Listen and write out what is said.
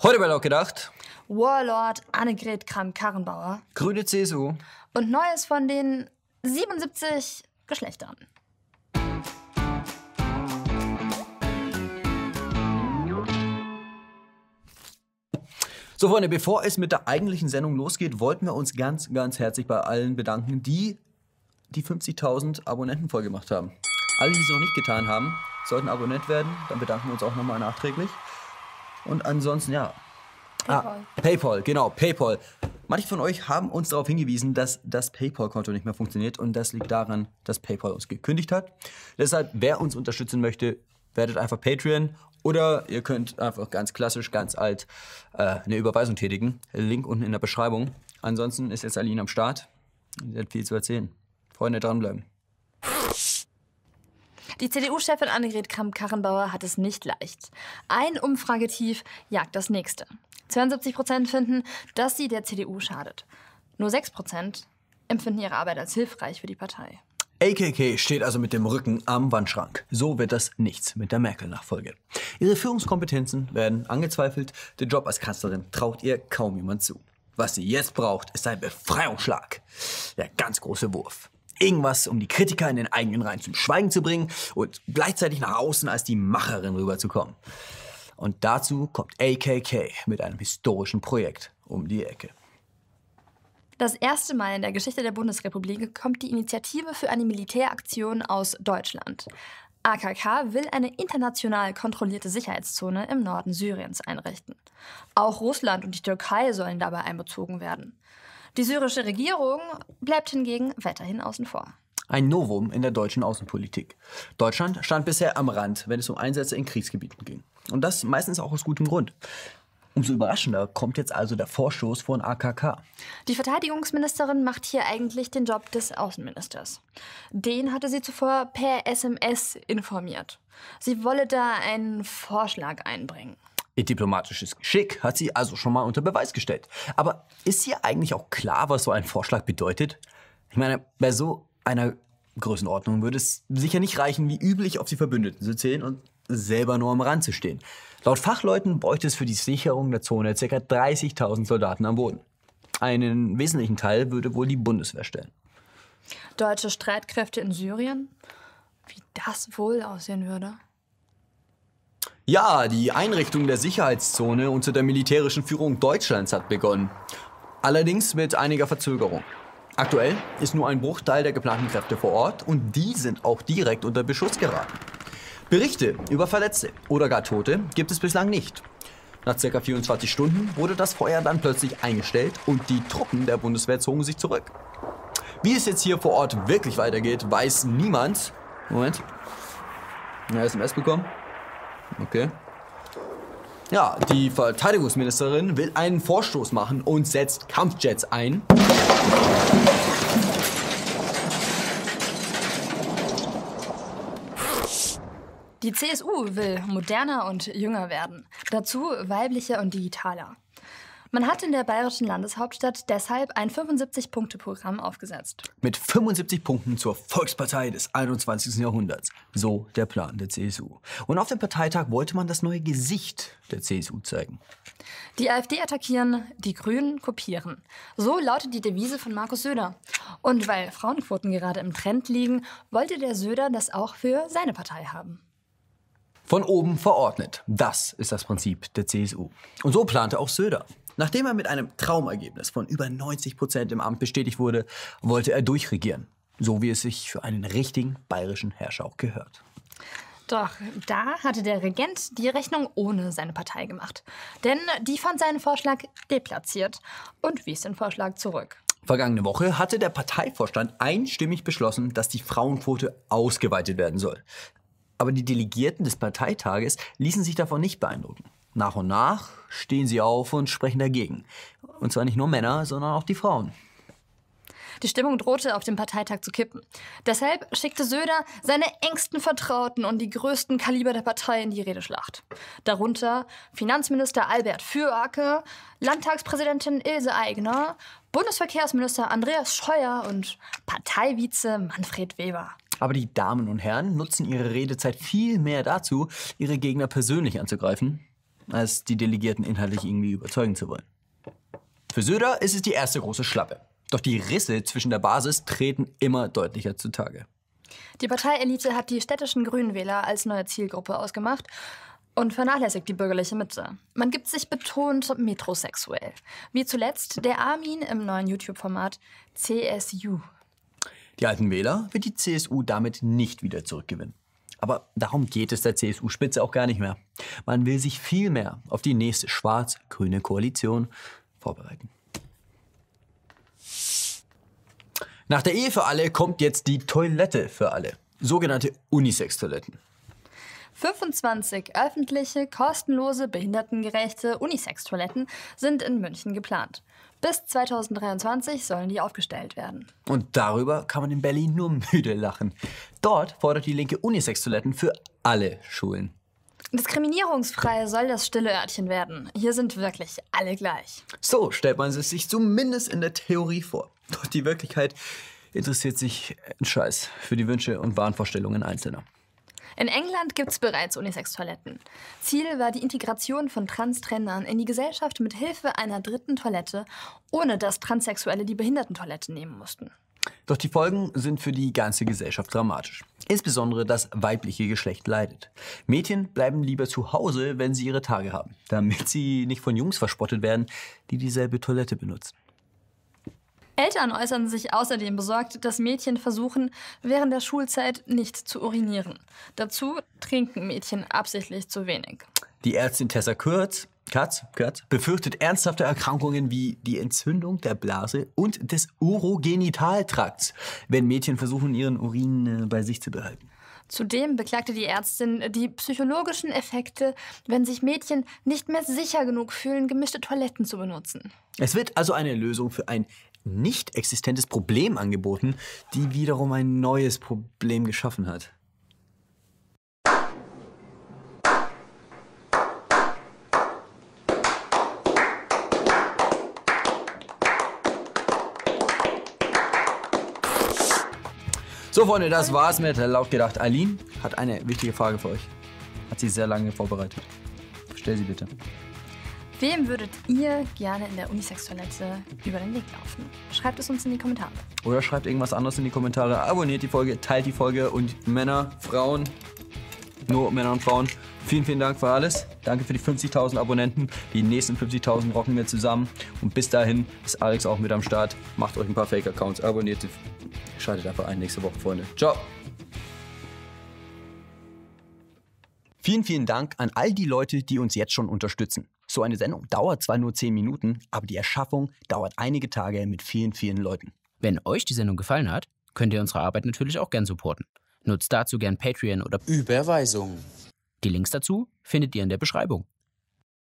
Heute bei Laut gedacht. Warlord Annegret Kramp-Karrenbauer. Grüne CSU. Und Neues von den 77 Geschlechtern. So, Freunde, bevor es mit der eigentlichen Sendung losgeht, wollten wir uns ganz, ganz herzlich bei allen bedanken, die die 50.000 Abonnenten vollgemacht haben. Alle, die es noch nicht getan haben, sollten Abonnent werden. Dann bedanken wir uns auch nochmal nachträglich. Und ansonsten, ja. PayPal. Ah, PayPal, genau, PayPal. Manche von euch haben uns darauf hingewiesen, dass das PayPal-Konto nicht mehr funktioniert und das liegt daran, dass PayPal uns gekündigt hat. Deshalb, wer uns unterstützen möchte, werdet einfach Patreon oder ihr könnt einfach ganz klassisch, ganz alt äh, eine Überweisung tätigen. Link unten in der Beschreibung. Ansonsten ist jetzt Aline am Start. Sie hat viel zu erzählen. Freunde, dranbleiben. Die CDU-Chefin Annegret Kramp-Karrenbauer hat es nicht leicht. Ein Umfragetief jagt das nächste. 72 Prozent finden, dass sie der CDU schadet. Nur 6 Prozent empfinden ihre Arbeit als hilfreich für die Partei. AKK steht also mit dem Rücken am Wandschrank. So wird das nichts mit der Merkel-Nachfolge. Ihre Führungskompetenzen werden angezweifelt. Den Job als Kanzlerin traut ihr kaum jemand zu. Was sie jetzt braucht, ist ein Befreiungsschlag. Der ganz große Wurf. Irgendwas, um die Kritiker in den eigenen Reihen zum Schweigen zu bringen und gleichzeitig nach außen als die Macherin rüberzukommen. Und dazu kommt AKK mit einem historischen Projekt um die Ecke. Das erste Mal in der Geschichte der Bundesrepublik kommt die Initiative für eine Militäraktion aus Deutschland. AKK will eine international kontrollierte Sicherheitszone im Norden Syriens einrichten. Auch Russland und die Türkei sollen dabei einbezogen werden. Die syrische Regierung bleibt hingegen weiterhin außen vor. Ein Novum in der deutschen Außenpolitik. Deutschland stand bisher am Rand, wenn es um Einsätze in Kriegsgebieten ging. Und das meistens auch aus gutem Grund. Umso überraschender kommt jetzt also der Vorstoß von AKK. Die Verteidigungsministerin macht hier eigentlich den Job des Außenministers. Den hatte sie zuvor per SMS informiert. Sie wolle da einen Vorschlag einbringen. Ihr diplomatisches Geschick hat sie also schon mal unter Beweis gestellt. Aber ist hier eigentlich auch klar, was so ein Vorschlag bedeutet? Ich meine, bei so einer Größenordnung würde es sicher nicht reichen, wie üblich auf die Verbündeten zu zählen und selber nur am Rand zu stehen. Laut Fachleuten bräuchte es für die Sicherung der Zone ca. 30.000 Soldaten am Boden. Einen wesentlichen Teil würde wohl die Bundeswehr stellen. Deutsche Streitkräfte in Syrien? Wie das wohl aussehen würde? Ja, die Einrichtung der Sicherheitszone unter der militärischen Führung Deutschlands hat begonnen. Allerdings mit einiger Verzögerung. Aktuell ist nur ein Bruchteil der geplanten Kräfte vor Ort und die sind auch direkt unter Beschuss geraten. Berichte über Verletzte oder gar Tote gibt es bislang nicht. Nach ca. 24 Stunden wurde das Feuer dann plötzlich eingestellt und die Truppen der Bundeswehr zogen sich zurück. Wie es jetzt hier vor Ort wirklich weitergeht, weiß niemand. Moment. Eine SMS bekommen. Okay. Ja, die Verteidigungsministerin will einen Vorstoß machen und setzt Kampfjets ein. Die CSU will moderner und jünger werden. Dazu weiblicher und digitaler. Man hat in der bayerischen Landeshauptstadt deshalb ein 75-Punkte-Programm aufgesetzt. Mit 75 Punkten zur Volkspartei des 21. Jahrhunderts. So der Plan der CSU. Und auf dem Parteitag wollte man das neue Gesicht der CSU zeigen. Die AfD attackieren, die Grünen kopieren. So lautet die Devise von Markus Söder. Und weil Frauenquoten gerade im Trend liegen, wollte der Söder das auch für seine Partei haben. Von oben verordnet. Das ist das Prinzip der CSU. Und so plante auch Söder. Nachdem er mit einem Traumergebnis von über 90 Prozent im Amt bestätigt wurde, wollte er durchregieren. So wie es sich für einen richtigen bayerischen Herrscher auch gehört. Doch da hatte der Regent die Rechnung ohne seine Partei gemacht. Denn die fand seinen Vorschlag deplatziert und wies den Vorschlag zurück. Vergangene Woche hatte der Parteivorstand einstimmig beschlossen, dass die Frauenquote ausgeweitet werden soll. Aber die Delegierten des Parteitages ließen sich davon nicht beeindrucken. Nach und nach stehen sie auf und sprechen dagegen. Und zwar nicht nur Männer, sondern auch die Frauen. Die Stimmung drohte auf dem Parteitag zu kippen. Deshalb schickte Söder seine engsten Vertrauten und die größten Kaliber der Partei in die Redeschlacht. Darunter Finanzminister Albert Fürake, Landtagspräsidentin Ilse Aigner, Bundesverkehrsminister Andreas Scheuer und Parteivize Manfred Weber. Aber die Damen und Herren nutzen ihre Redezeit viel mehr dazu, ihre Gegner persönlich anzugreifen. als die Delegierten inhaltlich irgendwie überzeugen zu wollen. Für Söder ist es die erste große Schlappe. Doch die Risse zwischen der Basis treten immer deutlicher zutage. Die Parteielite hat die städtischen Grünwähler als neue Zielgruppe ausgemacht und vernachlässigt die bürgerliche Mitte. Man gibt sich betont metrosexuell. Wie zuletzt der Armin im neuen YouTube-Format CSU. Die alten Wähler wird die CSU damit nicht wieder zurückgewinnen. Aber darum geht es der CSU-Spitze auch gar nicht mehr. Man will sich vielmehr auf die nächste schwarz-grüne Koalition vorbereiten. Nach der Ehe für alle kommt jetzt die Toilette für alle. Sogenannte Unisex-Toiletten. 25 öffentliche, kostenlose, behindertengerechte Unisex-Toiletten sind in München geplant. Bis 2023 sollen die aufgestellt werden. Und darüber kann man in Berlin nur müde lachen. Dort fordert die Linke Unisex-Toiletten für alle Schulen. Diskriminierungsfrei soll das stille Örtchen werden. Hier sind wirklich alle gleich. So stellt man es sich zumindest in der Theorie vor. Doch die Wirklichkeit interessiert sich ein Scheiß für die Wünsche und Wahnvorstellungen Einzelner. In England gibt es bereits Unisex-Toiletten. Ziel war die Integration von Transtrennern in die Gesellschaft mit Hilfe einer dritten Toilette, ohne dass Transsexuelle die Behindertentoilette nehmen mussten. Doch die Folgen sind für die ganze Gesellschaft dramatisch. Insbesondere das weibliche Geschlecht leidet. Mädchen bleiben lieber zu Hause, wenn sie ihre Tage haben, damit sie nicht von Jungs verspottet werden, die dieselbe Toilette benutzen. Eltern äußern sich außerdem besorgt, dass Mädchen versuchen, während der Schulzeit nicht zu urinieren. Dazu trinken Mädchen absichtlich zu wenig. Die Ärztin Tessa Kurz, Katz, Katz befürchtet ernsthafte Erkrankungen wie die Entzündung der Blase und des Urogenitaltrakts, wenn Mädchen versuchen, ihren Urin äh, bei sich zu behalten. Zudem beklagte die Ärztin die psychologischen Effekte, wenn sich Mädchen nicht mehr sicher genug fühlen, gemischte Toiletten zu benutzen. Es wird also eine Lösung für ein nicht existentes Problem angeboten, die wiederum ein neues Problem geschaffen hat. So, Freunde, das war's mit Laut gedacht. Eileen hat eine wichtige Frage für euch. Hat sie sehr lange vorbereitet. Stell sie bitte. Wem würdet ihr gerne in der Unisex-Toilette über den Weg laufen? Schreibt es uns in die Kommentare. Oder schreibt irgendwas anderes in die Kommentare. Abonniert die Folge, teilt die Folge und Männer, Frauen, nur Männer und Frauen. Vielen, vielen Dank für alles. Danke für die 50.000 Abonnenten. Die nächsten 50.000 rocken wir zusammen. Und bis dahin ist Alex auch mit am Start. Macht euch ein paar Fake-Accounts, abonniert sie. Schaltet einfach ein nächste Woche, Freunde. Ciao. Vielen, vielen Dank an all die Leute, die uns jetzt schon unterstützen. So eine Sendung dauert zwar nur 10 Minuten, aber die Erschaffung dauert einige Tage mit vielen, vielen Leuten. Wenn euch die Sendung gefallen hat, könnt ihr unsere Arbeit natürlich auch gern supporten. Nutzt dazu gern Patreon oder Überweisung. Die Links dazu findet ihr in der Beschreibung.